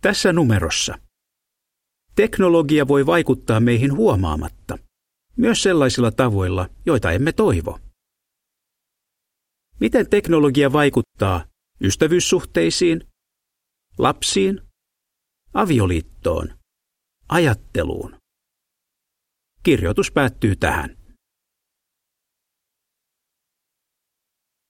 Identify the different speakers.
Speaker 1: Tässä numerossa. Teknologia voi vaikuttaa meihin huomaamatta, myös sellaisilla tavoilla, joita emme toivo. Miten teknologia vaikuttaa ystävyyssuhteisiin, lapsiin, avioliittoon, ajatteluun? Kirjoitus päättyy tähän.